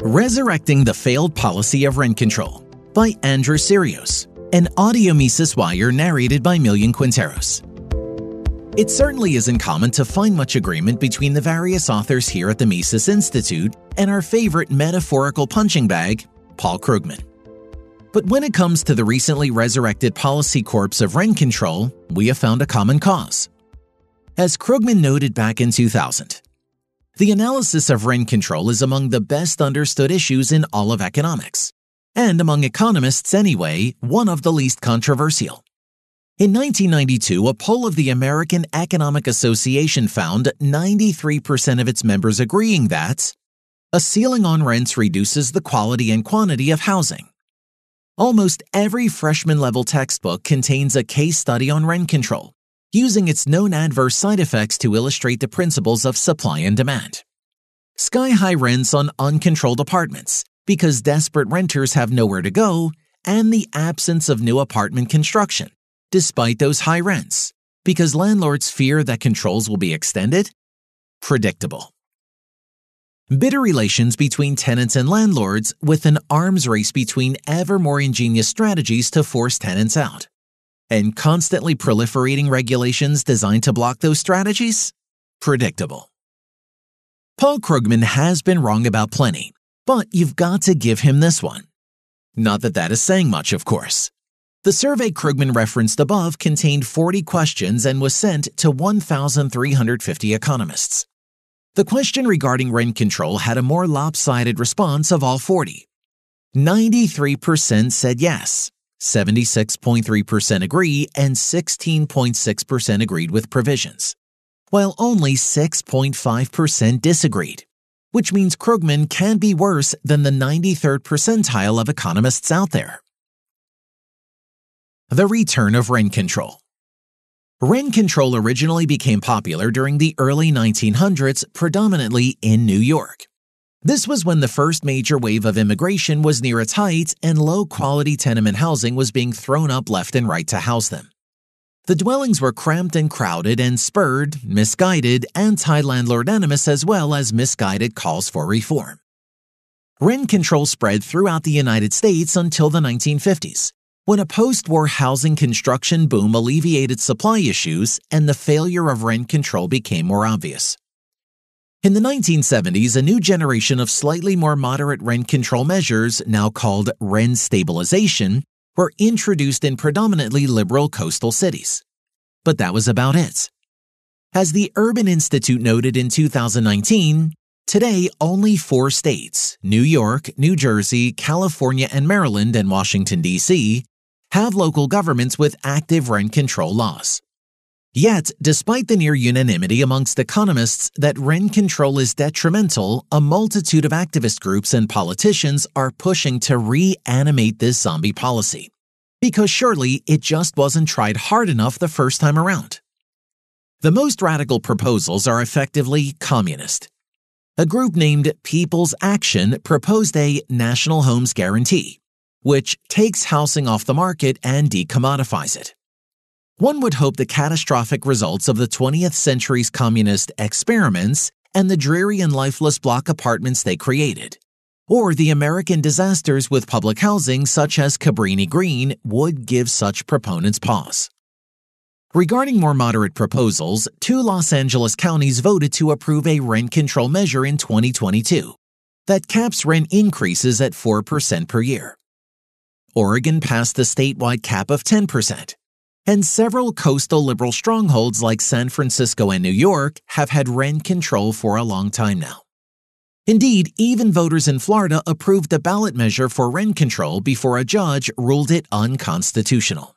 Resurrecting the Failed Policy of Rent Control by Andrew Syrios, an audio Mises Wire narrated by Millian Quinteros. It certainly isn't common to find much agreement between the various authors here at the Mises Institute and our favorite metaphorical punching bag, Paul Krugman. But when it comes to the recently resurrected policy corpse of rent control, we have found a common cause. As Krugman noted back in 2000, the analysis of rent control is among the best understood issues in all of economics, and among economists anyway, one of the least controversial. In 1992, a poll of the American Economic Association found 93% of its members agreeing that a ceiling on rents reduces the quality and quantity of housing. Almost every freshman level textbook contains a case study on rent control, using its known adverse side effects to illustrate the principles of supply and demand. Sky high rents on uncontrolled apartments because desperate renters have nowhere to go, and the absence of new apartment construction, despite those high rents, because landlords fear that controls will be extended? Predictable. Bitter relations between tenants and landlords, with an arms race between ever more ingenious strategies to force tenants out and constantly proliferating regulations designed to block those strategies? Predictable. Paul Krugman has been wrong about plenty, but you've got to give him this one. Not that that is saying much, of course. The survey Krugman referenced above contained 40 questions and was sent to 1,350 economists. The question regarding rent control had a more lopsided response of all 40. 93% said yes, 76.3% agree, and 16.6% agreed with provisions, while only 6.5% disagreed, which means Krugman can be worse than the 93rd percentile of economists out there. The return of rent control. Rent control originally became popular during the early 1900s, predominantly in New York. This was when the first major wave of immigration was near its height and low quality tenement housing was being thrown up left and right to house them. The dwellings were cramped and crowded and spurred misguided anti landlord animus as well as misguided calls for reform. Rent control spread throughout the United States until the 1950s, when a post war housing construction boom alleviated supply issues and the failure of rent control became more obvious. In the 1970s, a new generation of slightly more moderate rent control measures, now called rent stabilization, were introduced in predominantly liberal coastal cities. But that was about it. As the Urban Institute noted in 2019, today only four states, New York, New Jersey, California, and Maryland, and Washington, D.C., have local governments with active rent control laws. Yet, despite the near unanimity amongst economists that rent control is detrimental, a multitude of activist groups and politicians are pushing to reanimate this zombie policy. Because surely it just wasn't tried hard enough the first time around. The most radical proposals are effectively communist. A group named People's Action proposed a national homes guarantee, which takes housing off the market and decommodifies it. One would hope the catastrophic results of the 20th century's communist experiments and the dreary and lifeless block apartments they created, or the American disasters with public housing such as Cabrini Green would give such proponents pause. Regarding more moderate proposals, two Los Angeles counties voted to approve a rent control measure in 2022 that caps rent increases at 4% per year. Oregon passed a statewide cap of 10%, and several coastal liberal strongholds like San Francisco and New York have had rent control for a long time now. Indeed, even voters in Florida approved a ballot measure for rent control before a judge ruled it unconstitutional.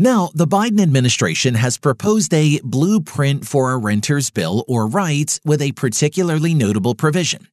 Now, the Biden administration has proposed a blueprint for a renter's bill or rights with a particularly notable provision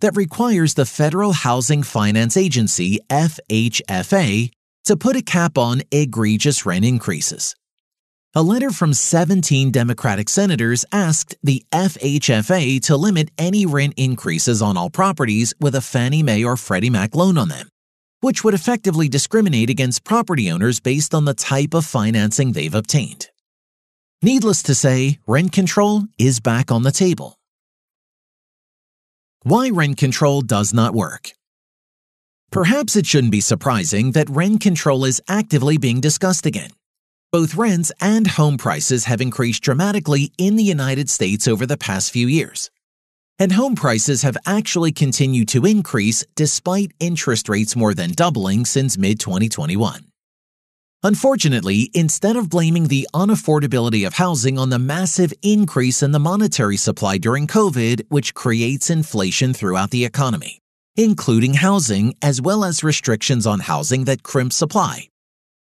that requires the Federal Housing Finance Agency, FHFA, to put a cap on egregious rent increases. A letter from 17 Democratic senators asked the FHFA to limit any rent increases on all properties with a Fannie Mae or Freddie Mac loan on them, which would effectively discriminate against property owners based on the type of financing they've obtained. Needless to say, rent control is back on the table. Why rent control does not work. Perhaps it shouldn't be surprising that rent control is actively being discussed again. Both rents and home prices have increased dramatically in the United States over the past few years. And home prices have actually continued to increase despite interest rates more than doubling since mid 2021. Unfortunately, instead of blaming the unaffordability of housing on the massive increase in the monetary supply during COVID, which creates inflation throughout the economy, including housing as well as restrictions on housing that crimp supply,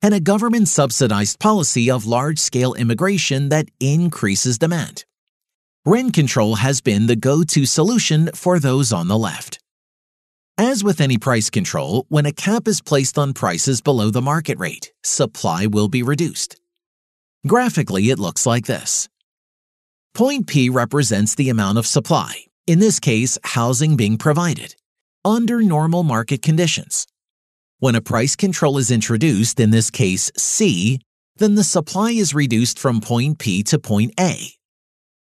and a government subsidized policy of large scale immigration that increases demand. Rent control has been the go to solution for those on the left. As with any price control, when a cap is placed on prices below the market rate, supply will be reduced. Graphically, it looks like this. Point P represents the amount of supply, in this case, housing being provided, under normal market conditions. When a price control is introduced, in this case C, then the supply is reduced from point P to point A.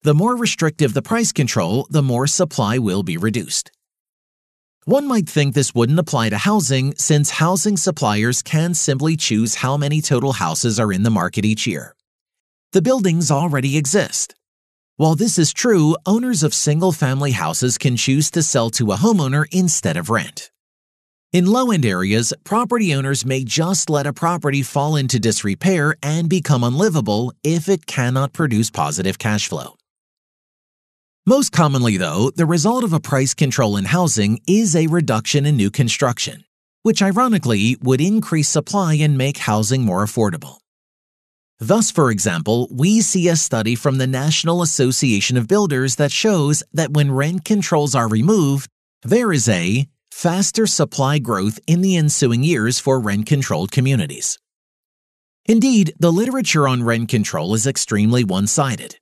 The more restrictive the price control, the more supply will be reduced. One might think this wouldn't apply to housing since housing suppliers can simply choose how many total houses are in the market each year. The buildings already exist. While this is true, owners of single family houses can choose to sell to a homeowner instead of rent. In low end areas, property owners may just let a property fall into disrepair and become unlivable if it cannot produce positive cash flow. Most commonly, though, the result of a price control in housing is a reduction in new construction, which ironically would increase supply and make housing more affordable. Thus, for example, we see a study from the National Association of Builders that shows that when rent controls are removed, there is a faster supply growth in the ensuing years for rent controlled communities. Indeed, the literature on rent control is extremely one sided.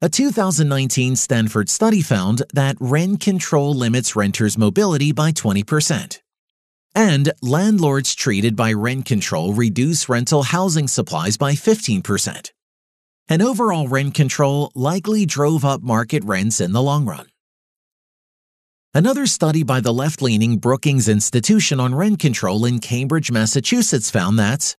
A 2019 Stanford study found that rent control limits renters' mobility by 20%. And landlords treated by rent control reduce rental housing supplies by 15%. And overall rent control likely drove up market rents in the long run. Another study by the left leaning Brookings Institution on rent control in Cambridge, Massachusetts found that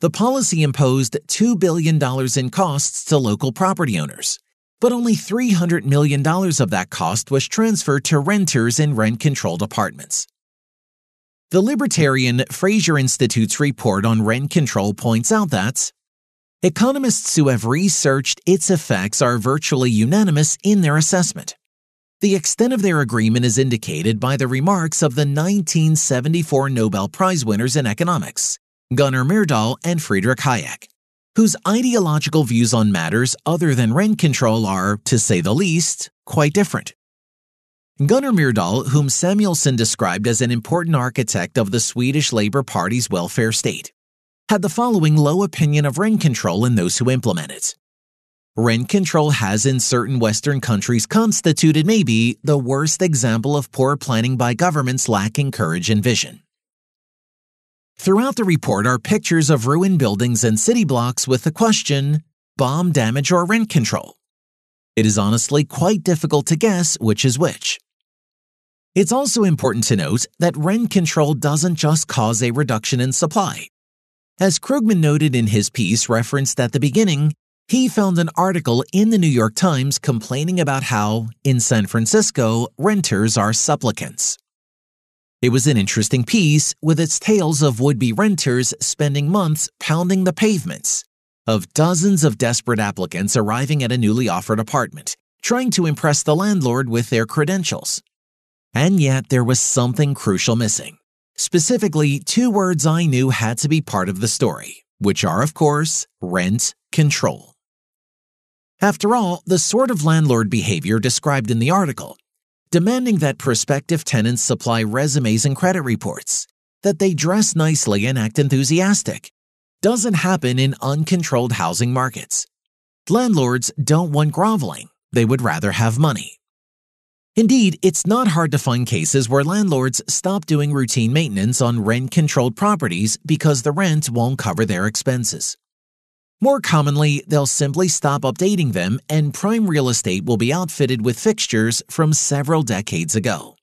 the policy imposed $2 billion in costs to local property owners but only $300 million of that cost was transferred to renters in rent controlled apartments. The libertarian Fraser Institute's report on rent control points out that economists who have researched its effects are virtually unanimous in their assessment. The extent of their agreement is indicated by the remarks of the 1974 Nobel Prize winners in economics, Gunnar Myrdal and Friedrich Hayek whose ideological views on matters other than rent control are, to say the least, quite different. Gunnar Myrdal, whom Samuelson described as an important architect of the Swedish Labour Party's welfare state, had the following low opinion of rent control and those who implement it. Rent control has in certain Western countries constituted maybe the worst example of poor planning by governments lacking courage and vision. Throughout the report are pictures of ruined buildings and city blocks with the question bomb damage or rent control. It is honestly quite difficult to guess which is which. It's also important to note that rent control doesn't just cause a reduction in supply. As Krugman noted in his piece referenced at the beginning, he found an article in the New York Times complaining about how, in San Francisco, renters are supplicants. It was an interesting piece with its tales of would be renters spending months pounding the pavements, of dozens of desperate applicants arriving at a newly offered apartment, trying to impress the landlord with their credentials. And yet there was something crucial missing. Specifically, two words I knew had to be part of the story, which are, of course, rent control. After all, the sort of landlord behavior described in the article demanding that prospective tenants supply resumes and credit reports, that they dress nicely and act enthusiastic, doesn't happen in uncontrolled housing markets. Landlords don't want groveling, they would rather have money. Indeed, it's not hard to find cases where landlords stop doing routine maintenance on rent controlled properties because the rent won't cover their expenses. More commonly, they'll simply stop updating them and prime real estate will be outfitted with fixtures from several decades ago.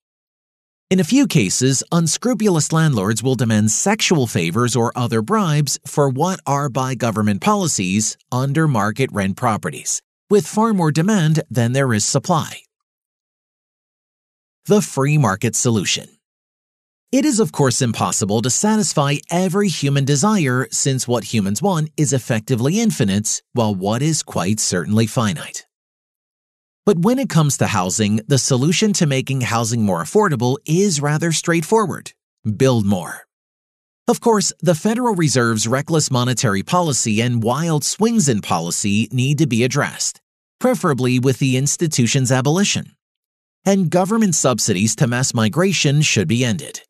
In a few cases, unscrupulous landlords will demand sexual favors or other bribes for what are by government policies under market rent properties, with far more demand than there is supply. The free market solution. It is, of course, impossible to satisfy every human desire since what humans want is effectively infinite, while what is quite certainly finite. But when it comes to housing, the solution to making housing more affordable is rather straightforward build more. Of course, the Federal Reserve's reckless monetary policy and wild swings in policy need to be addressed, preferably with the institution's abolition. And government subsidies to mass migration should be ended.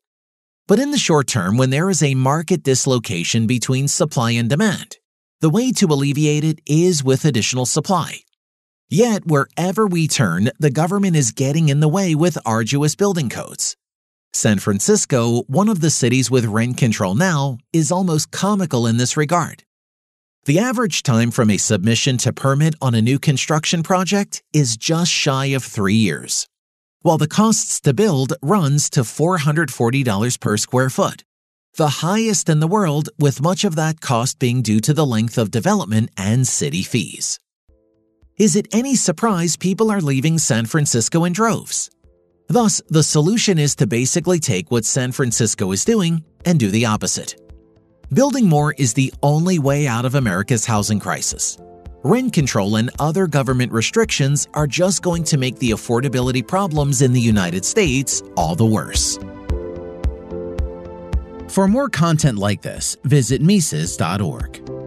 But in the short term, when there is a market dislocation between supply and demand, the way to alleviate it is with additional supply. Yet, wherever we turn, the government is getting in the way with arduous building codes. San Francisco, one of the cities with rent control now, is almost comical in this regard. The average time from a submission to permit on a new construction project is just shy of three years while the costs to build runs to $440 per square foot, the highest in the world with much of that cost being due to the length of development and city fees. Is it any surprise people are leaving San Francisco in droves? Thus, the solution is to basically take what San Francisco is doing and do the opposite. Building more is the only way out of America's housing crisis. Rent control and other government restrictions are just going to make the affordability problems in the United States all the worse. For more content like this, visit Mises.org.